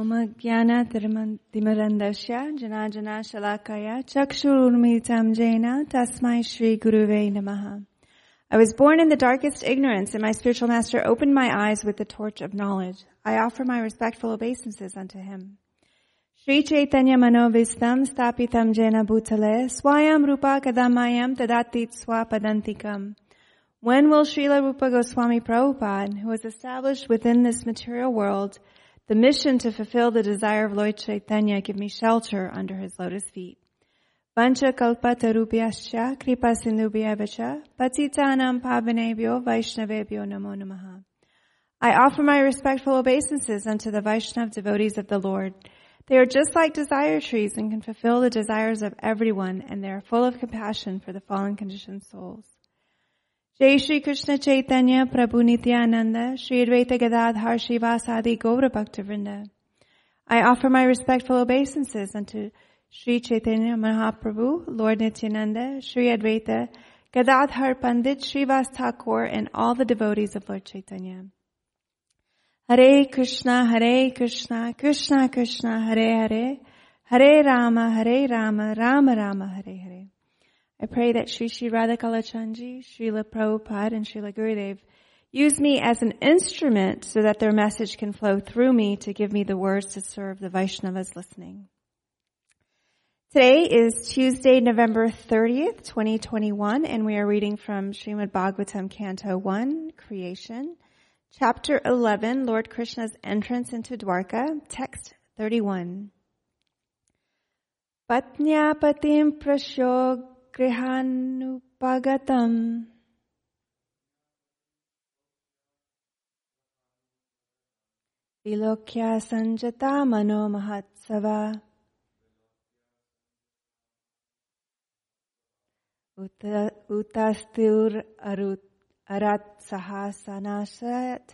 ॐ ज्ञानतिमरन्दस्य जनाजनाशलाकया चक्षुरुन्मिलितं येन तस्मै श्रीगुरुवे नमः I was born in the darkest ignorance, and my spiritual master opened my eyes with the torch of knowledge. I offer my respectful obeisances unto him. Sri Chaitanya Manovistam Stapitam Jena Bhutale Swayam Rupa Kadamayam Tadatit Swapadantikam. When will Srila Rupa Goswami Prabhupada, who has established within this material world the mission to fulfill the desire of Lord Chaitanya, give me shelter under his lotus feet? Pancha kalpa tarubhyascha kripa sindhubhyavacha patitanam pavanebhyo vaishnavebhyo namo namaha. I offer my respectful obeisances unto the Vaishnav devotees of the Lord. They are just like desire trees and can fulfill the desires of everyone and they are full of compassion for the fallen conditioned souls. Jai Shri Krishna Chaitanya Prabhu Nityananda Shri Advaita Gadadhar Shivasadi Gaura Bhaktivinoda. I offer my respectful obeisances unto Sri Chaitanya Mahaprabhu, Lord Nityananda, Sri Advaita, Gadadhar Pandit, Srivas Thakur, and all the devotees of Lord Chaitanya. Hare Krishna, Hare Krishna, Krishna Krishna, Hare Hare, Hare Rama, Hare Rama, Rama Rama, Hare Hare. I pray that Sri Sri Radhakalachandji, Srila Prabhupada, and Srila Gurudev use me as an instrument so that their message can flow through me to give me the words to serve the Vaishnavas listening. Today is Tuesday, November 30th, 2021, and we are reading from Srimad Bhagavatam, Canto 1, Creation, Chapter 11, Lord Krishna's Entrance into Dwarka, Text 31. Patnyapatim prasyo grihanupagatam Vilokya sanjata mano mahatsava Utastur arut arat sahasanasat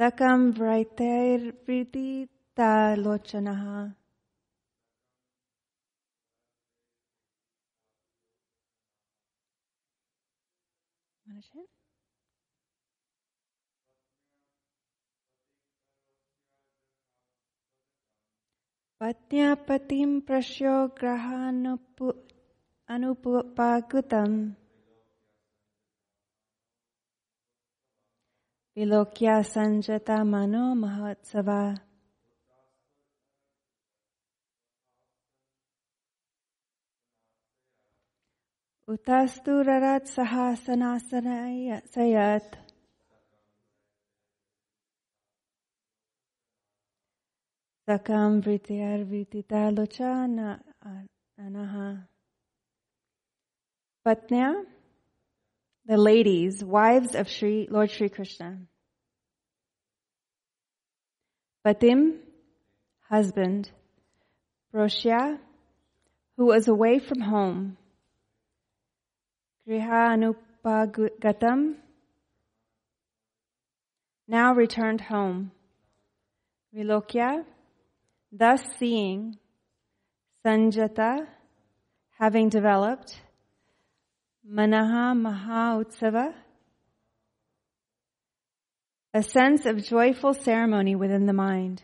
Sakam vraiter चित्तालोचनः पत्न्यापतिं प्रश्यो ग्रहानुपु अनुपाकृतम् विलोक्या सञ्जता मनो महोत्सवा Utastu rarat sahasanasana sayat. Sakam vrityarvitita lochana anaha. Patnya, the ladies, wives of Sri, Lord Sri Krishna. Patim, husband. Proshya, who was away from home. Griha anupagatam, now returned home. Vilokya, thus seeing Sanjata having developed Manaha Maha Utsava, a sense of joyful ceremony within the mind.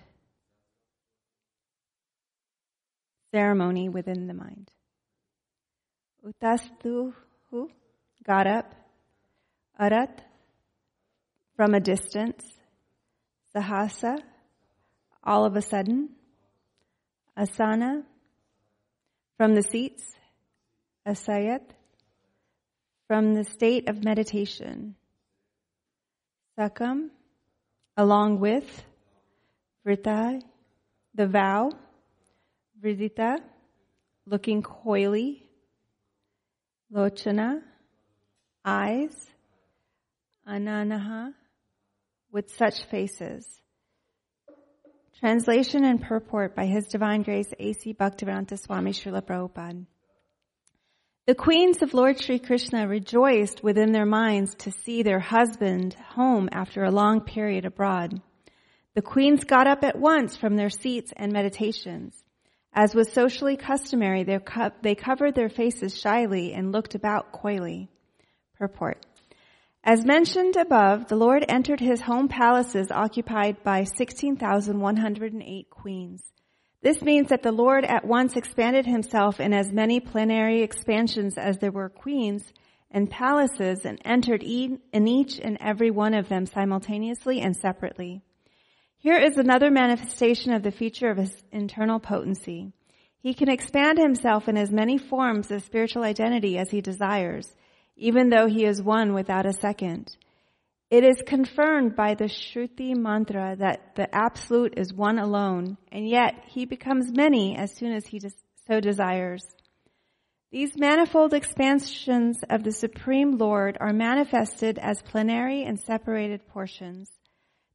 Ceremony within the mind. Utastu who got up. Arat from a distance. Sahasa all of a sudden. Asana, from the seats. Asayat, from the state of meditation. Sakam, along with. Vrita, the vow. Vridita, looking coyly. Lochana, eyes. Ananaha, with such faces. Translation and purport by His Divine Grace A.C. Bhaktivedanta Swami Srila Prabhupada. The queens of Lord Sri Krishna rejoiced within their minds to see their husband home after a long period abroad. The queens got up at once from their seats and meditations. As was socially customary, they covered their faces shyly and looked about coyly. Purport. As mentioned above, the Lord entered his home palaces occupied by 16,108 queens. This means that the Lord at once expanded himself in as many plenary expansions as there were queens and palaces and entered in each and every one of them simultaneously and separately. Here is another manifestation of the feature of his internal potency. He can expand himself in as many forms of spiritual identity as he desires even though he is one without a second. It is confirmed by the Shruti mantra that the Absolute is one alone, and yet he becomes many as soon as he so desires. These manifold expansions of the Supreme Lord are manifested as plenary and separated portions.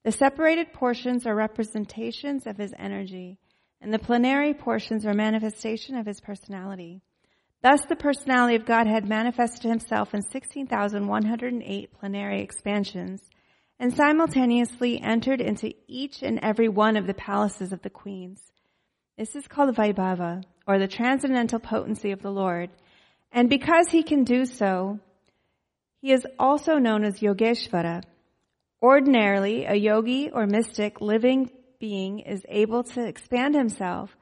The separated portions are representations of his energy, and the plenary portions are manifestation of his personality. Thus the personality of God had manifested himself in 16,108 plenary expansions and simultaneously entered into each and every one of the palaces of the queens. This is called Vaibhava, or the transcendental potency of the Lord. And because he can do so, he is also known as Yogeshvara. Ordinarily, a yogi or mystic living being is able to expand himself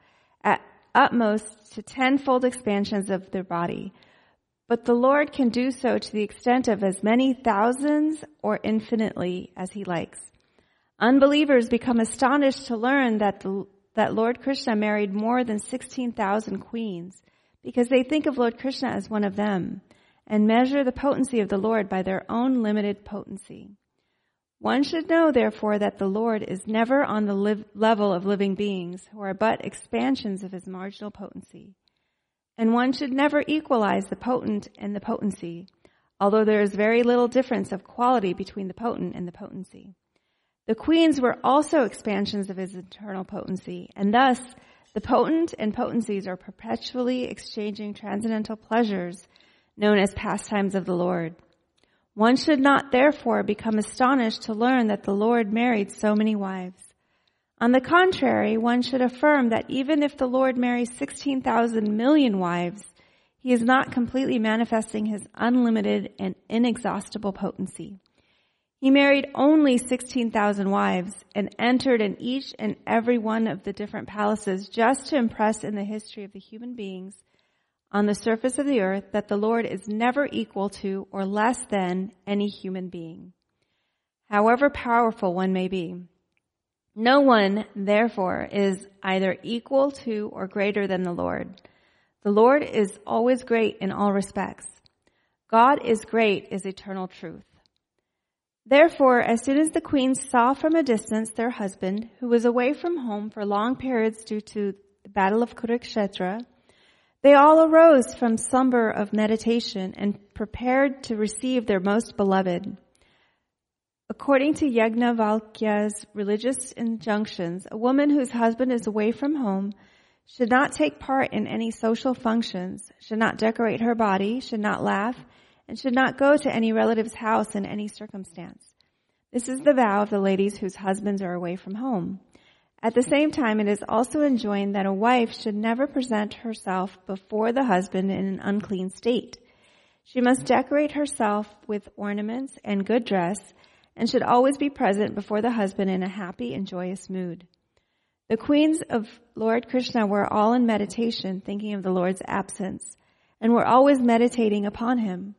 at utmost to tenfold expansions of their body. But the Lord can do so to the extent of as many thousands or infinitely as he likes. Unbelievers become astonished to learn that, the, that Lord Krishna married more than 16,000 queens because they think of Lord Krishna as one of them and measure the potency of the Lord by their own limited potency. One should know, therefore, that the Lord is never on the live, level of living beings who are but expansions of his marginal potency. And one should never equalize the potent and the potency, although there is very little difference of quality between the potent and the potency. The queens were also expansions of his eternal potency, and thus the potent and potencies are perpetually exchanging transcendental pleasures known as pastimes of the Lord. One should not therefore become astonished to learn that the Lord married so many wives. On the contrary, one should affirm that even if the Lord marries 16,000 million wives, he is not completely manifesting his unlimited and inexhaustible potency. He married only 16,000 wives and entered in each and every one of the different palaces just to impress in the history of the human beings on the surface of the earth that the Lord is never equal to or less than any human being, however powerful one may be. No one, therefore, is either equal to or greater than the Lord. The Lord is always great in all respects. God is great is eternal truth. Therefore, as soon as the queens saw from a distance their husband, who was away from home for long periods due to the battle of Kurukshetra, they all arose from slumber of meditation and prepared to receive their most beloved. According to Yajnavalkya's religious injunctions, a woman whose husband is away from home should not take part in any social functions, should not decorate her body, should not laugh, and should not go to any relative's house in any circumstance. This is the vow of the ladies whose husbands are away from home. At the same time, it is also enjoined that a wife should never present herself before the husband in an unclean state. She must decorate herself with ornaments and good dress and should always be present before the husband in a happy and joyous mood. The queens of Lord Krishna were all in meditation, thinking of the Lord's absence, and were always meditating upon him.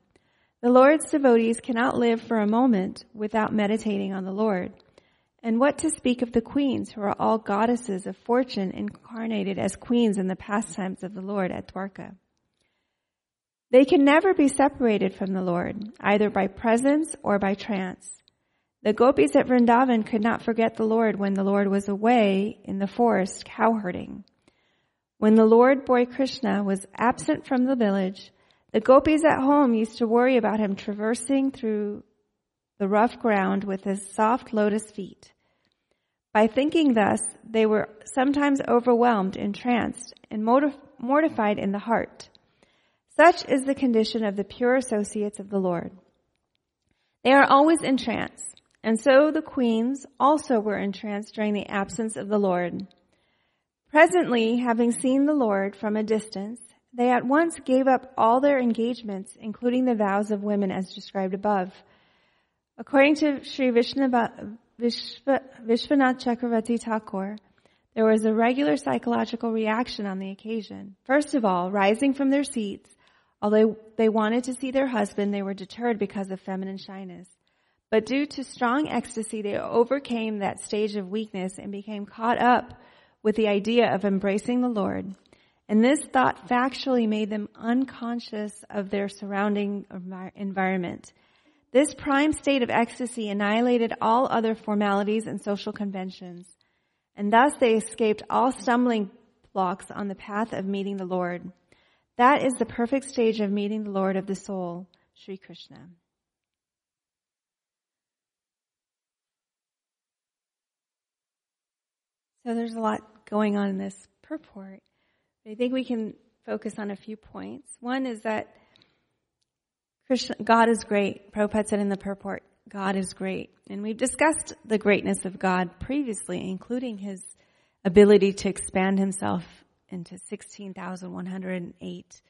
The Lord's devotees cannot live for a moment without meditating on the Lord. And what to speak of the queens who are all goddesses of fortune incarnated as queens in the pastimes of the Lord at Dwarka. They can never be separated from the Lord, either by presence or by trance. The gopis at Vrindavan could not forget the Lord when the Lord was away in the forest cowherding. When the Lord boy Krishna was absent from the village, the gopis at home used to worry about him traversing through the rough ground with his soft lotus feet. By thinking thus, they were sometimes overwhelmed, entranced, and mortified in the heart. Such is the condition of the pure associates of the Lord. They are always entranced, and so the queens also were entranced during the absence of the Lord. Presently, having seen the Lord from a distance, they at once gave up all their engagements, including the vows of women as described above. According to Sri Vishwanath Chakravarti Thakur, there was a regular psychological reaction on the occasion. First of all, rising from their seats, although they wanted to see their husband, they were deterred because of feminine shyness. But due to strong ecstasy, they overcame that stage of weakness and became caught up with the idea of embracing the Lord. And this thought factually made them unconscious of their surrounding environment. This prime state of ecstasy annihilated all other formalities and social conventions. And thus they escaped all stumbling blocks on the path of meeting the Lord. That is the perfect stage of meeting the Lord of the soul, Sri Krishna. So there's a lot going on in this purport. I think we can focus on a few points. One is that God is great. Prabhupada said in the purport, God is great. And we've discussed the greatness of God previously, including his ability to expand himself into 16,108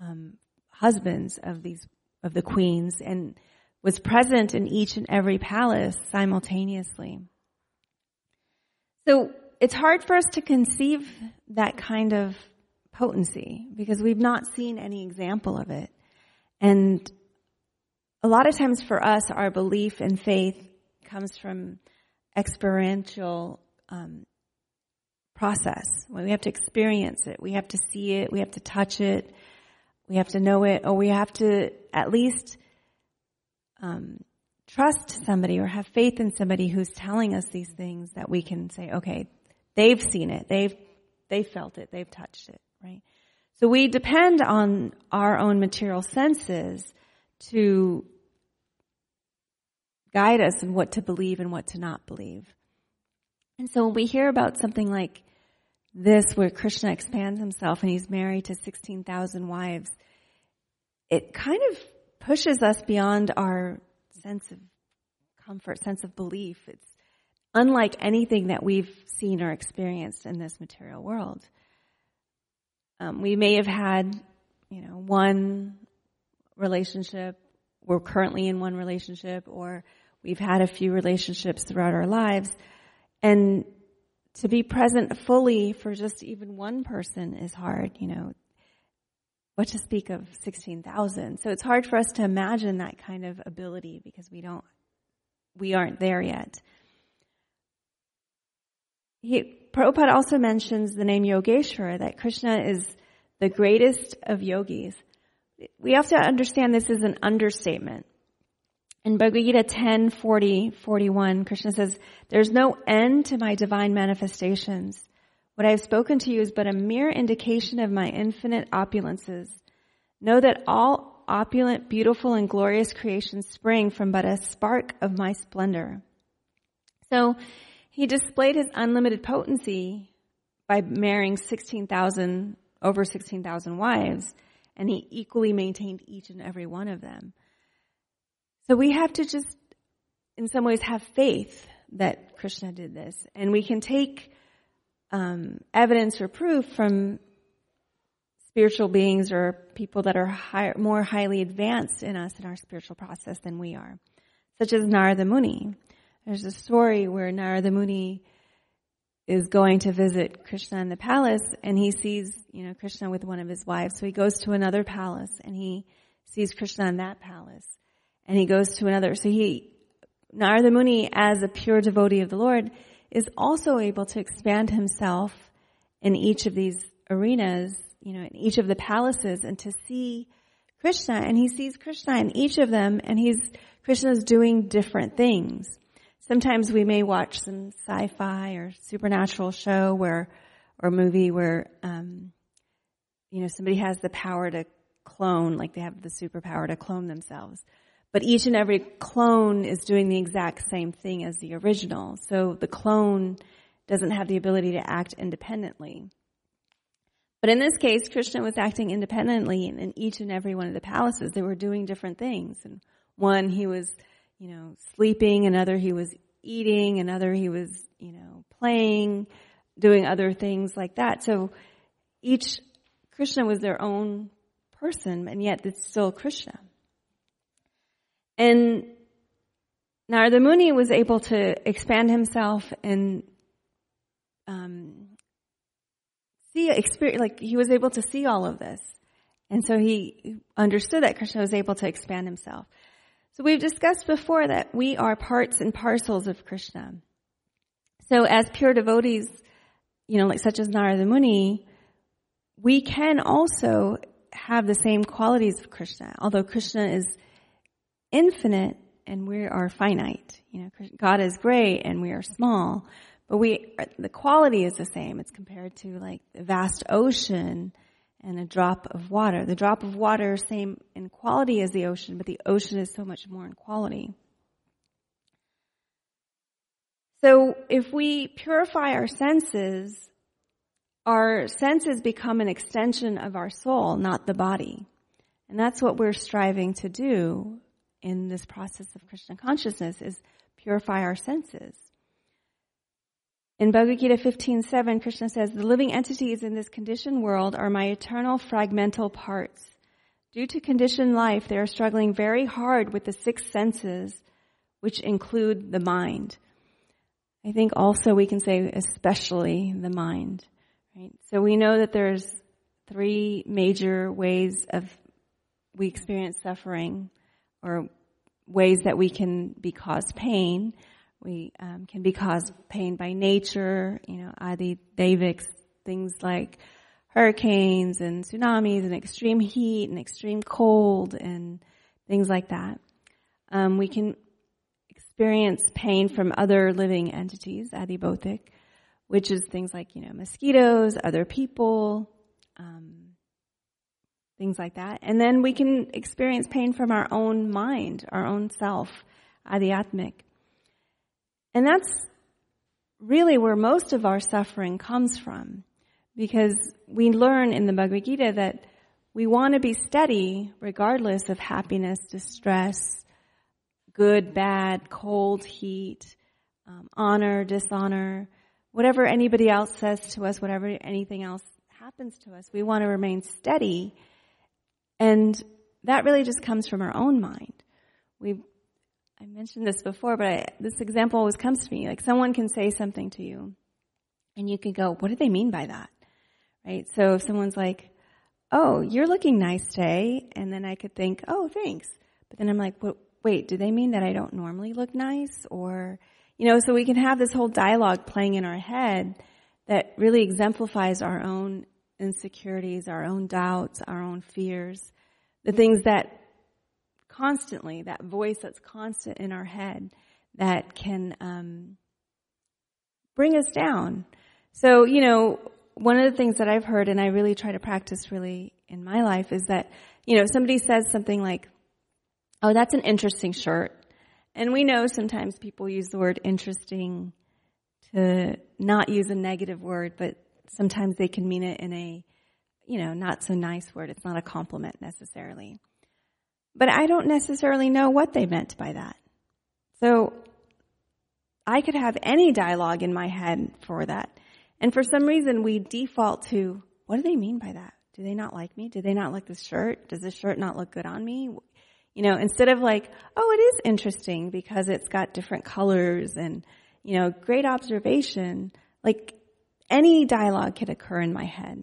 um, husbands of these, of the queens and was present in each and every palace simultaneously. So it's hard for us to conceive that kind of potency because we've not seen any example of it. And a lot of times for us, our belief and faith comes from experiential um, process. We have to experience it. We have to see it. We have to touch it. We have to know it, or we have to at least um, trust somebody or have faith in somebody who's telling us these things that we can say, okay, They've seen it. They've, they felt it. They've touched it, right? So we depend on our own material senses to guide us in what to believe and what to not believe. And so when we hear about something like this, where Krishna expands himself and he's married to 16,000 wives, it kind of pushes us beyond our sense of comfort, sense of belief. It's unlike anything that we've seen or experienced in this material world. Um, we may have had, you know, one relationship, we're currently in one relationship, or we've had a few relationships throughout our lives, and to be present fully for just even one person is hard, you know. What to speak of 16,000? So it's hard for us to imagine that kind of ability because we don't, we aren't there yet. He, Prabhupada also mentions the name Yogeshwara, that Krishna is the greatest of yogis. We have to understand this is an understatement. In Bhagavad Gita 10, 40, 41, Krishna says, There's no end to my divine manifestations. What I have spoken to you is but a mere indication of my infinite opulences. Know that all opulent, beautiful, and glorious creations spring from but a spark of my splendor. So, he displayed his unlimited potency by marrying 16,000, over 16,000 wives, and he equally maintained each and every one of them. So we have to just, in some ways, have faith that Krishna did this. And we can take um, evidence or proof from spiritual beings or people that are more highly advanced in us in our spiritual process than we are, such as Narada Muni. There's a story where Narada Muni is going to visit Krishna in the palace and he sees, you know, Krishna with one of his wives. So he goes to another palace and he sees Krishna in that palace and he goes to another. So he, Narada Muni as a pure devotee of the Lord is also able to expand himself in each of these arenas, you know, in each of the palaces and to see Krishna and he sees Krishna in each of them and he's, Krishna's doing different things sometimes we may watch some sci-fi or supernatural show where, or movie where, um, you know, somebody has the power to clone, like they have the superpower to clone themselves. But each and every clone is doing the exact same thing as the original. So the clone doesn't have the ability to act independently. But in this case, Krishna was acting independently in each and every one of the palaces. They were doing different things. And one, he was, you know, sleeping. Another, he was eating. Another, he was, you know, playing, doing other things like that. So each Krishna was their own person, and yet it's still Krishna. And Narada Muni was able to expand himself and um, see, experience, like he was able to see all of this. And so he understood that Krishna was able to expand himself. So we've discussed before that we are parts and parcels of Krishna. So as pure devotees, you know, like such as Narada Muni, we can also have the same qualities of Krishna, although Krishna is infinite and we are finite. You know, God is great and we are small, but we, the quality is the same. It's compared to like the vast ocean and a drop of water. The drop of water, same in quality as the ocean, but the ocean is so much more in quality. So if we purify our senses, our senses become an extension of our soul, not the body. And that's what we're striving to do in this process of Krishna consciousness is purify our senses. In Bhagavad Gita 15.7, Krishna says, The living entities in this conditioned world are my eternal fragmental parts. Due to conditioned life, they are struggling very hard with the six senses, which include the mind. I think also we can say especially the mind. Right? So we know that there's three major ways of we experience suffering or ways that we can be caused pain. We um, can be caused pain by nature, you know, adi devics, things like hurricanes and tsunamis and extreme heat and extreme cold and things like that. Um, we can experience pain from other living entities, adhibhautik, which is things like, you know, mosquitoes, other people, um, things like that. And then we can experience pain from our own mind, our own self, adhyatmic. And that's really where most of our suffering comes from. Because we learn in the Bhagavad Gita that we want to be steady regardless of happiness, distress, good, bad, cold, heat, um, honor, dishonor, whatever anybody else says to us, whatever anything else happens to us. We want to remain steady and that really just comes from our own mind. We, I mentioned this before, but I, this example always comes to me. Like someone can say something to you, and you can go, "What do they mean by that?" Right? So if someone's like, "Oh, you're looking nice today," and then I could think, "Oh, thanks," but then I'm like, "Wait, do they mean that I don't normally look nice?" Or, you know, so we can have this whole dialogue playing in our head that really exemplifies our own insecurities, our own doubts, our own fears, the things that constantly, that voice that's constant in our head that can um, bring us down. So, you know, one of the things that I've heard and I really try to practice really in my life is that, you know, somebody says something like, oh, that's an interesting shirt. And we know sometimes people use the word interesting to not use a negative word, but sometimes they can mean it in a, you know, not so nice word. It's not a compliment necessarily. But I don't necessarily know what they meant by that. So I could have any dialogue in my head for that. And for some reason we default to, what do they mean by that? Do they not like me? Do they not like this shirt? Does this shirt not look good on me? You know, instead of like, oh, it is interesting because it's got different colors and, you know, great observation. Like, any dialogue could occur in my head.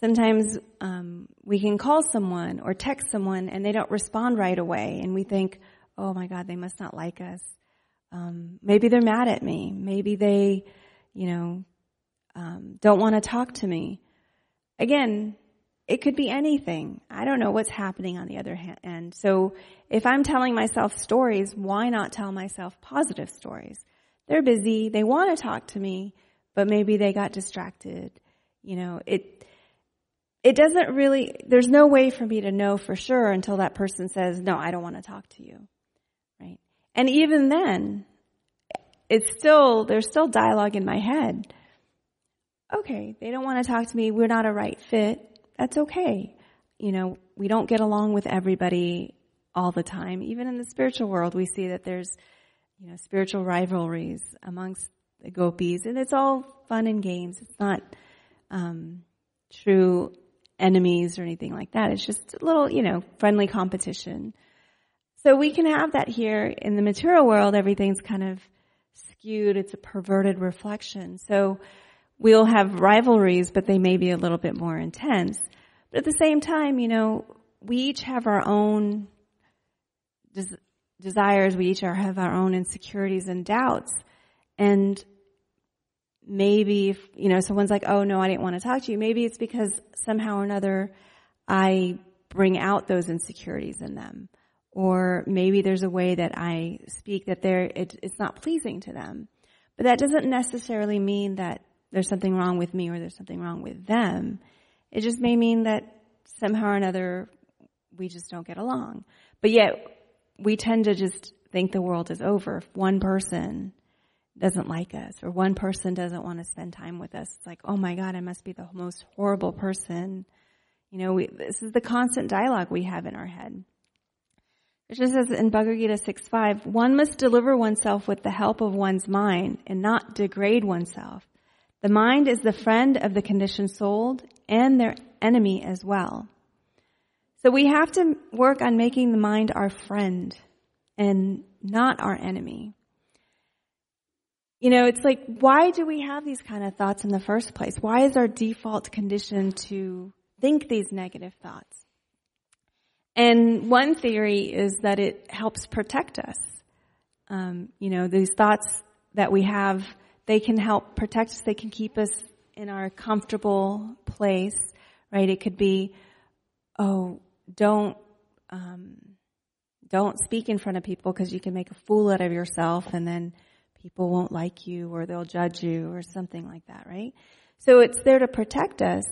Sometimes um, we can call someone or text someone and they don't respond right away, and we think, "Oh my God, they must not like us. Um, maybe they're mad at me. Maybe they, you know, um, don't want to talk to me." Again, it could be anything. I don't know what's happening on the other end. So if I'm telling myself stories, why not tell myself positive stories? They're busy. They want to talk to me but maybe they got distracted. You know, it, it doesn't really, there's no way for me to know for sure until that person says, no, I don't want to talk to you. Right? And even then, it's still, there's still dialogue in my head. Okay, they don't want to talk to me. We're not a right fit. That's okay. You know, we don't get along with everybody all the time. Even in the spiritual world, we see that there's, you know, spiritual rivalries amongst the gopis, and it's all fun and games. It's not um, true enemies or anything like that. It's just a little, you know, friendly competition. So we can have that here in the material world. Everything's kind of skewed. It's a perverted reflection. So we'll have rivalries, but they may be a little bit more intense. But at the same time, you know, we each have our own des- desires. We each have our own insecurities and doubts. And maybe if, you know, someone's like, oh no, I didn't want to talk to you. Maybe it's because somehow or another I bring out those insecurities in them. Or maybe there's a way that I speak that they're, it, it's not pleasing to them. But that doesn't necessarily mean that there's something wrong with me or there's something wrong with them. It just may mean that somehow or another we just don't get along. But yet we tend to just think the world is over if one person doesn't like us or one person doesn't want to spend time with us. It's like, oh my God, I must be the most horrible person. You know, we, this is the constant dialogue we have in our head. It just says in Bhagavad Gita 6.5, one must deliver oneself with the help of one's mind and not degrade oneself. The mind is the friend of the conditioned soul and their enemy as well. So we have to work on making the mind our friend and not our enemy. You know, it's like, why do we have these kind of thoughts in the first place? Why is our default condition to think these negative thoughts? And one theory is that it helps protect us. Um, you know, these thoughts that we have, they can help protect us. They can keep us in our comfortable place, right? It could be, oh, don't, um, don't speak in front of people because you can make a fool out of yourself and then people won't like you or they'll judge you or something like that, right? So it's there to protect us,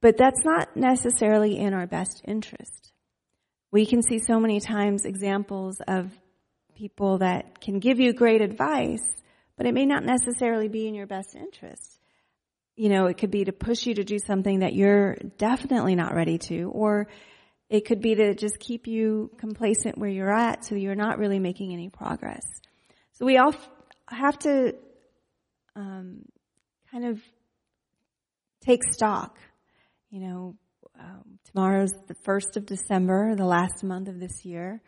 but that's not necessarily in our best interest. We can see so many times examples of people that can give you great advice, but it may not necessarily be in your best interest. You know, it could be to push you to do something that you're definitely not ready to, or it could be to just keep you complacent where you're at so you're not really making any progress. So we all have to um, kind of take stock. You know, um, tomorrow's the first of December, the last month of this year.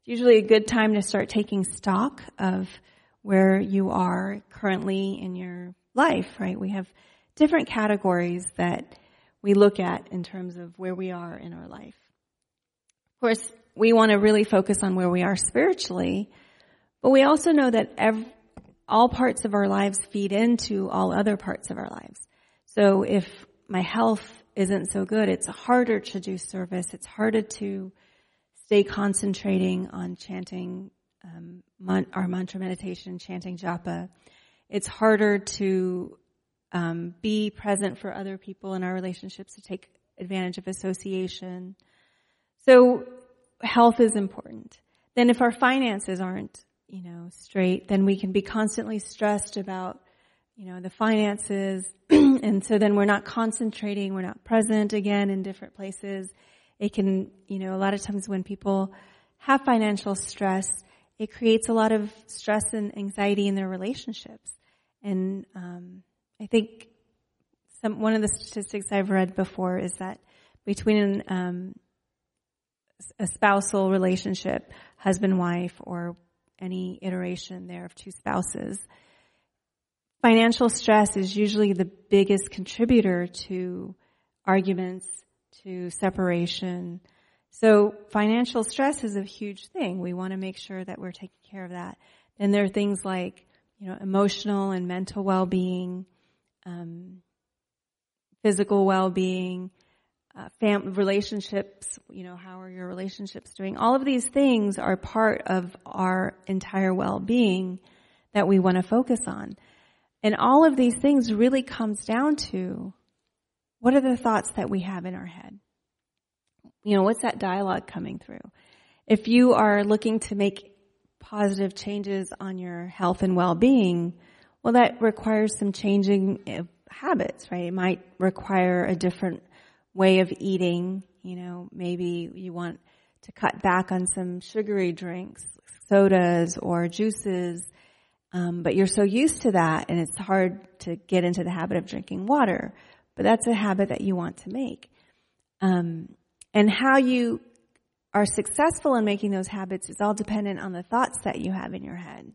It's usually a good time to start taking stock of where you are currently in your life. Right? We have different categories that we look at in terms of where we are in our life. Of course, we want to really focus on where we are spiritually, but we also know that every, all parts of our lives feed into all other parts of our lives. So if my health isn't so good, it's harder to do service. It's harder to stay concentrating on chanting um, mon- our mantra meditation, chanting japa. It's harder to um, be present for other people in our relationships, to take advantage of association. So health is important. Then if our finances aren't you know, straight, then we can be constantly stressed about, you know, the finances. and so then we're not concentrating, we're not present again in different places. It can, you know, a lot of times when people have financial stress, it creates a lot of stress and anxiety in their relationships. And um, I think some one of the statistics I've read before is that between um, a spousal relationship, husband wife, or any iteration there of two spouses. Financial stress is usually the biggest contributor to arguments, to separation. So financial stress is a huge thing. We want to make sure that we're taking care of that. Then there are things like, you know, emotional and mental well-being, um, physical well-being, uh, fam- relationships, you know, how are your relationships doing? All of these things are part of our entire well-being that we want to focus on. And all of these things really comes down to what are the thoughts that we have in our head? You know, what's that dialogue coming through? If you are looking to make positive changes on your health and well-being, well, that requires some changing habits, right? It might require a different way of eating. You know, maybe you want to cut back on some sugary drinks, sodas or juices, um, but you're so used to that and it's hard to get into the habit of drinking water. But that's a habit that you want to make. Um, and how you are successful in making those habits is all dependent on the thoughts that you have in your head.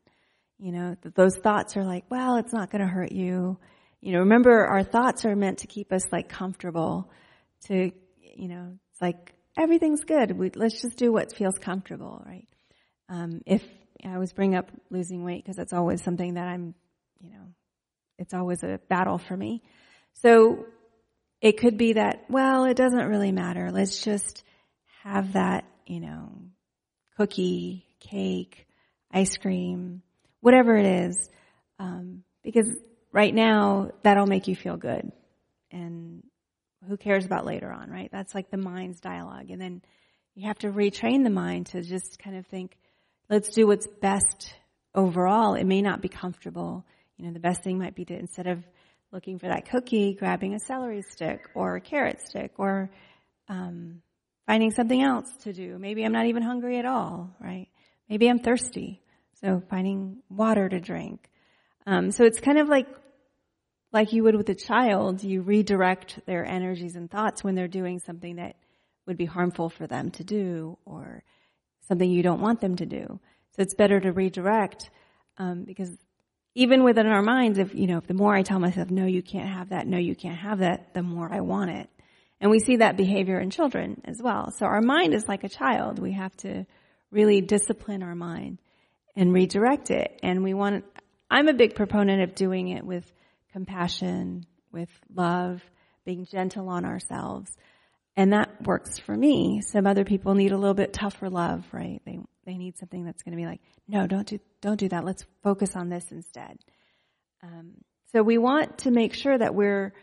You know, those thoughts are like, well, it's not going to hurt you. You know, remember our thoughts are meant to keep us like comfortable to, you know, it's like everything's good. We, let's just do what feels comfortable, right? Um, if I always bring up losing weight because that's always something that I'm, you know, it's always a battle for me. So it could be that, well, it doesn't really matter. Let's just have that, you know, cookie, cake, ice cream, whatever it is, um, because right now that'll make you feel good, and who cares about later on, right? That's like the mind's dialogue, and then you have to retrain the mind to just kind of think, let's do what's best overall. It may not be comfortable. You know, the best thing might be to instead of looking for that cookie, grabbing a celery stick or a carrot stick or um, finding something else to do. Maybe I'm not even hungry at all, right? Maybe I'm thirsty. So finding water to drink. Um, so it's kind of like like you would with a child, you redirect their energies and thoughts when they're doing something that would be harmful for them to do or something you don't want them to do. So it's better to redirect um, because even within our minds, if, you know, if the more I tell myself, no, you can't have that, no, you can't have that, the more I want it. And we see that behavior in children as well. So our mind is like a child. We have to really discipline our mind and redirect it. And we want, I'm a big proponent of doing it with compassion, with love, being gentle on ourselves. And that works for me. Some other people need a little bit tougher love, right? They they need something that's going to be like, no, don't do don't do that. Let's focus on this instead. Um, so we want to make sure that we're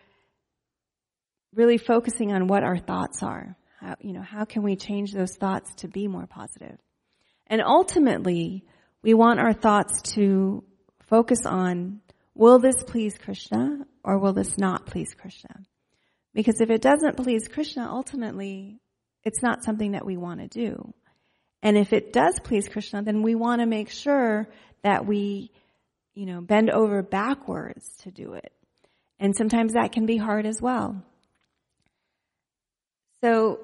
really focusing on what our thoughts are. How, you know, how can we change those thoughts to be more positive? And ultimately, we want our thoughts to focus on, will this please Krishna or will this not please Krishna? Because if it doesn't please Krishna, ultimately, it's not something that we want to do. And if it does please Krishna, then we want to make sure that we, you know, bend over backwards to do it. And sometimes that can be hard as well. So,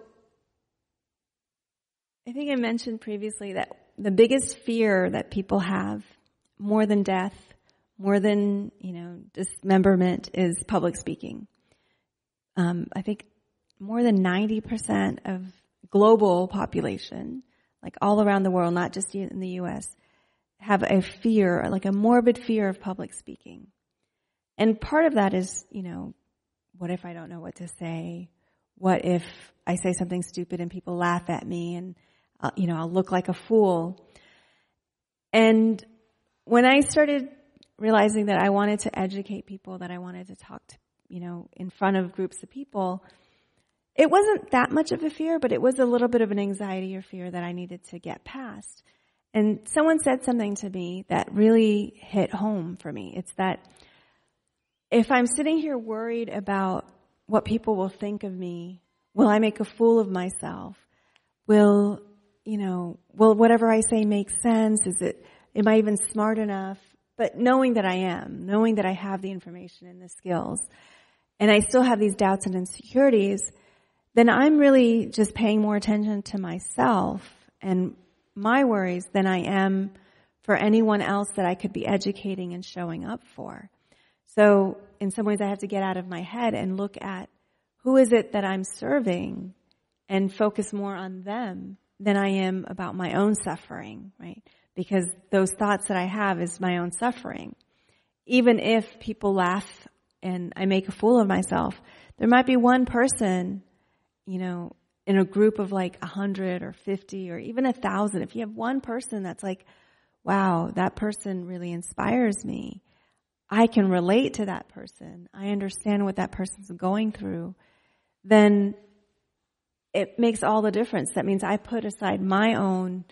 I think I mentioned previously that the biggest fear that people have, more than death, more than, you know, dismemberment, is public speaking. Um, I think more than 90% of global population like all around the world, not just in the U.S., have a fear, like a morbid fear of public speaking. And part of that is, you know, what if I don't know what to say? What if I say something stupid and people laugh at me and, uh, you know, I'll look like a fool? And when I started realizing that I wanted to educate people, that I wanted to talk to, you know, in front of groups of people, it wasn't that much of a fear, but it was a little bit of an anxiety or fear that I needed to get past. And someone said something to me that really hit home for me. It's that if I'm sitting here worried about what people will think of me, will I make a fool of myself? Will, you know, will whatever I say make sense? Is it, am I even smart enough? But knowing that I am, knowing that I have the information and the skills, and I still have these doubts and insecurities, then I'm really just paying more attention to myself and my worries than I am for anyone else that I could be educating and showing up for. So in some ways I have to get out of my head and look at who is it that I'm serving and focus more on them than I am about my own suffering, right? Because those thoughts that I have is my own suffering. Even if people laugh and I make a fool of myself, there might be one person you know, in a group of like a hundred or 50 or even a thousand, if you have one person that's like, wow, that person really inspires me. I can relate to that person. I understand what that person's going through. then it makes all the difference. That means I put aside my own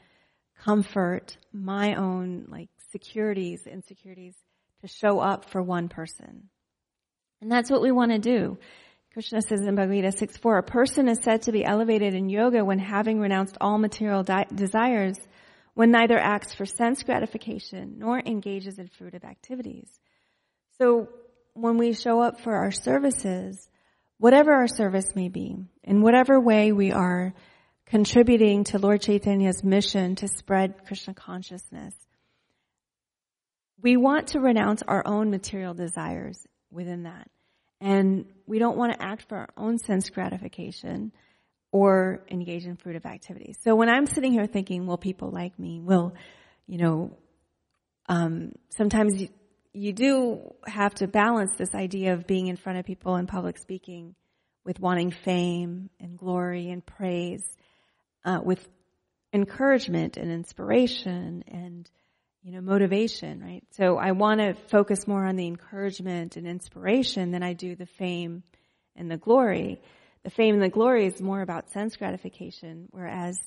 comfort, my own like securities, insecurities to show up for one person. And that's what we want to do. Krishna says in Bhagavad Gita 6.4, a person is said to be elevated in yoga when having renounced all material di- desires, when neither acts for sense gratification nor engages in fruitive activities. So when we show up for our services, whatever our service may be, in whatever way we are contributing to Lord Chaitanya's mission to spread Krishna consciousness, we want to renounce our own material desires within that. And we don't want to act for our own sense gratification or engage in fruitive activities. So when I'm sitting here thinking, will people like me? Will, you know, um, sometimes you, you do have to balance this idea of being in front of people and public speaking with wanting fame and glory and praise, uh, with encouragement and inspiration and you know, motivation, right? So I want to focus more on the encouragement and inspiration than I do the fame and the glory. The fame and the glory is more about sense gratification, whereas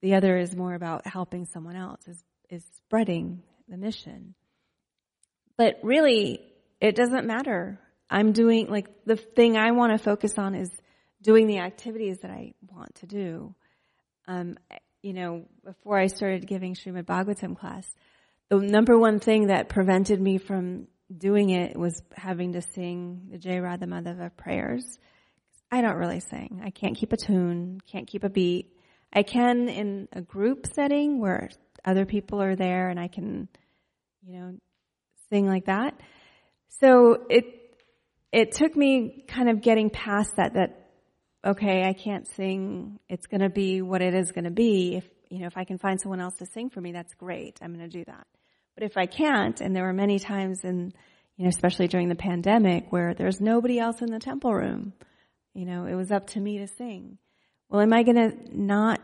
the other is more about helping someone else, is, is spreading the mission. But really, it doesn't matter. I'm doing, like, the thing I want to focus on is doing the activities that I want to do. Um, you know, before I started giving Srimad Bhagavatam class, the number one thing that prevented me from doing it was having to sing the Jai Radha Madhava prayers. I don't really sing. I can't keep a tune, can't keep a beat. I can in a group setting where other people are there and I can, you know, sing like that. So it, it took me kind of getting past that, that okay, I can't sing. It's going to be what it is going to be. If, you know, if I can find someone else to sing for me, that's great. I'm going to do that. But if I can't, and there were many times in, you know, especially during the pandemic where there's nobody else in the temple room, you know, it was up to me to sing. Well, am I going to not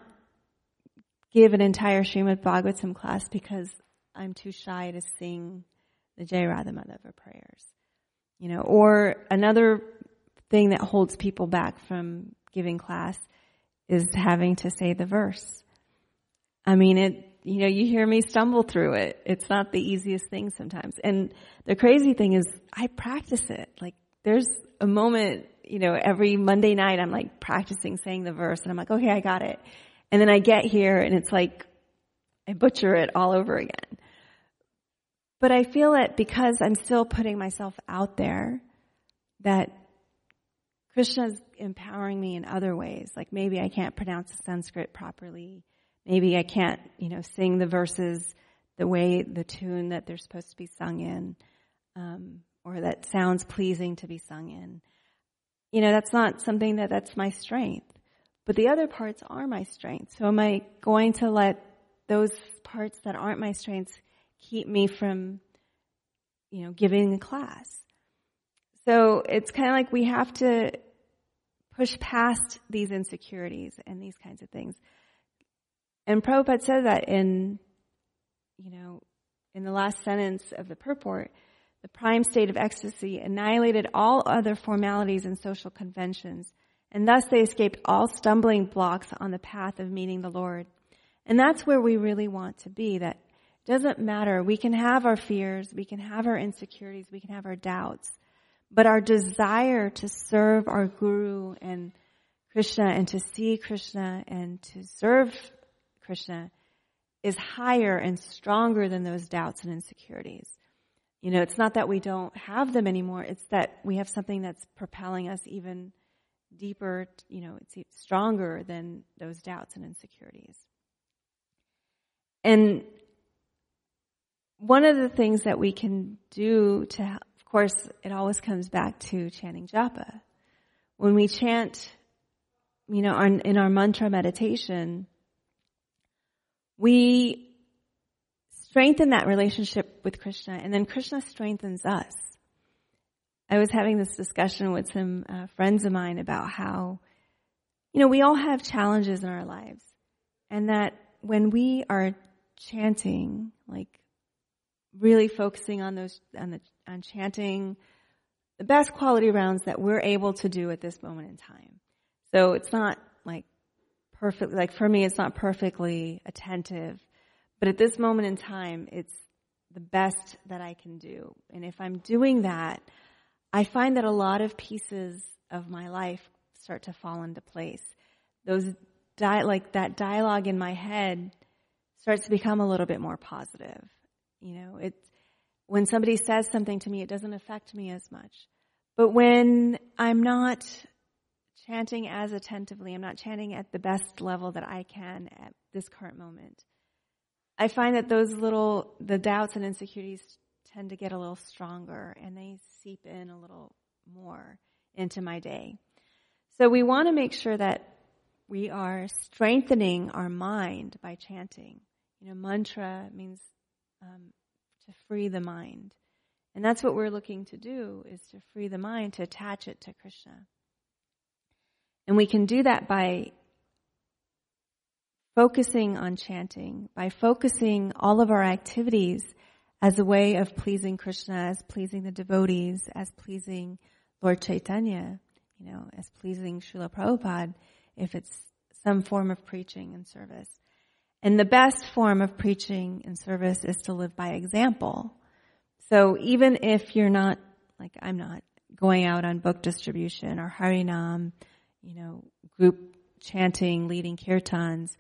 give an entire Srimad Bhagavatam class because I'm too shy to sing the Jai Radha Madhava prayers? You know, or another thing that holds people back from giving class is having to say the verse. I mean, it, you know, you hear me stumble through it. It's not the easiest thing sometimes. And the crazy thing is I practice it. Like there's a moment, you know, every Monday night I'm like practicing saying the verse and I'm like, okay, I got it. And then I get here and it's like I butcher it all over again. But I feel it because I'm still putting myself out there, that Krishna's empowering me in other ways. Like maybe I can't pronounce the Sanskrit properly. Maybe I can't, you know, sing the verses the way, the tune that they're supposed to be sung in, um, or that sounds pleasing to be sung in. You know, that's not something that that's my strength. But the other parts are my strength. So am I going to let those parts that aren't my strengths keep me from, you know, giving a class? So it's kind of like we have to push past these insecurities and these kinds of things. And Prabhupada said that in, you know, in the last sentence of the purport, the prime state of ecstasy annihilated all other formalities and social conventions, and thus they escaped all stumbling blocks on the path of meeting the Lord. And that's where we really want to be, that doesn't matter. We can have our fears, we can have our insecurities, we can have our doubts, but our desire to serve our Guru and Krishna and to see Krishna and to serve Krishna is higher and stronger than those doubts and insecurities. You know, it's not that we don't have them anymore, it's that we have something that's propelling us even deeper, you know, it's stronger than those doubts and insecurities. And one of the things that we can do to course, it always comes back to chanting japa. When we chant, you know, in our mantra meditation, we strengthen that relationship with Krishna, and then Krishna strengthens us. I was having this discussion with some uh, friends of mine about how, you know, we all have challenges in our lives, and that when we are chanting, like really focusing on those on the on chanting the best quality rounds that we're able to do at this moment in time. So it's not like perfect, like for me, it's not perfectly attentive, but at this moment in time, it's the best that I can do. And if I'm doing that, I find that a lot of pieces of my life start to fall into place. Those di- like that dialogue in my head starts to become a little bit more positive. You know, it's when somebody says something to me, it doesn't affect me as much. But when I'm not chanting as attentively, I'm not chanting at the best level that I can at this current moment. I find that those little, the doubts and insecurities tend to get a little stronger and they seep in a little more into my day. So we want to make sure that we are strengthening our mind by chanting. You know, mantra means um, to free the mind. And that's what we're looking to do is to free the mind, to attach it to Krishna. And we can do that by focusing on chanting, by focusing all of our activities as a way of pleasing Krishna, as pleasing the devotees, as pleasing Lord Chaitanya, you know, as pleasing Srila Prabhupada, if it's some form of preaching and service. And the best form of preaching and service is to live by example. So even if you're not, like I'm not, going out on book distribution or Harinam, you know, group chanting, leading kirtans,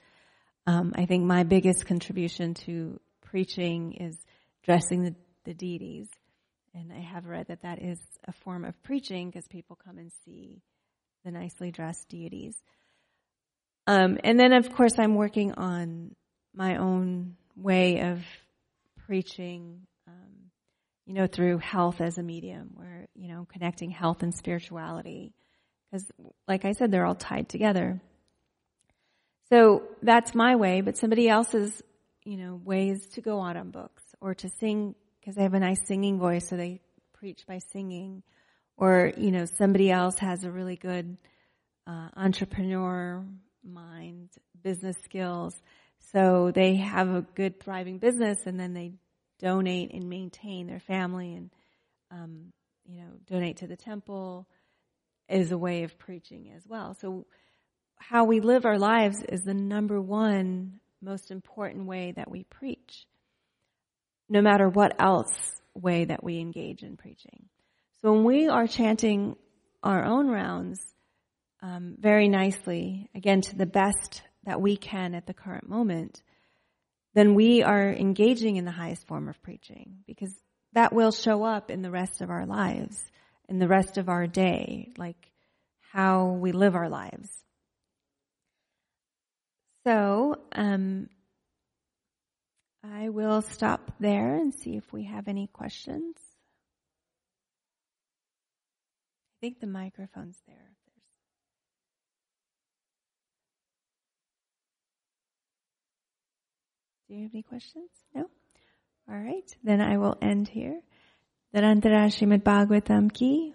um, I think my biggest contribution to preaching is dressing the, the deities. And I have read that that is a form of preaching because people come and see the nicely dressed deities. Um, and then, of course, I'm working on my own way of preaching, um, you know, through health as a medium, where, you know, connecting health and spirituality. Because, like I said, they're all tied together. So that's my way, but somebody else's, you know, ways to go out on books or to sing, because they have a nice singing voice, so they preach by singing. Or, you know, somebody else has a really good uh, entrepreneur mind, business skills. So they have a good thriving business and then they donate and maintain their family and, um, you know, donate to the temple is a way of preaching as well. So how we live our lives is the number one most important way that we preach, no matter what else way that we engage in preaching. So when we are chanting our own rounds, um, very nicely, again, to the best that we can at the current moment, then we are engaging in the highest form of preaching because that will show up in the rest of our lives, in the rest of our day, like how we live our lives. So, um, I will stop there and see if we have any questions. I think the microphone's there. Do you have any questions? No? All right. Then I will end here. Narantara Srimad Bhagavatam ki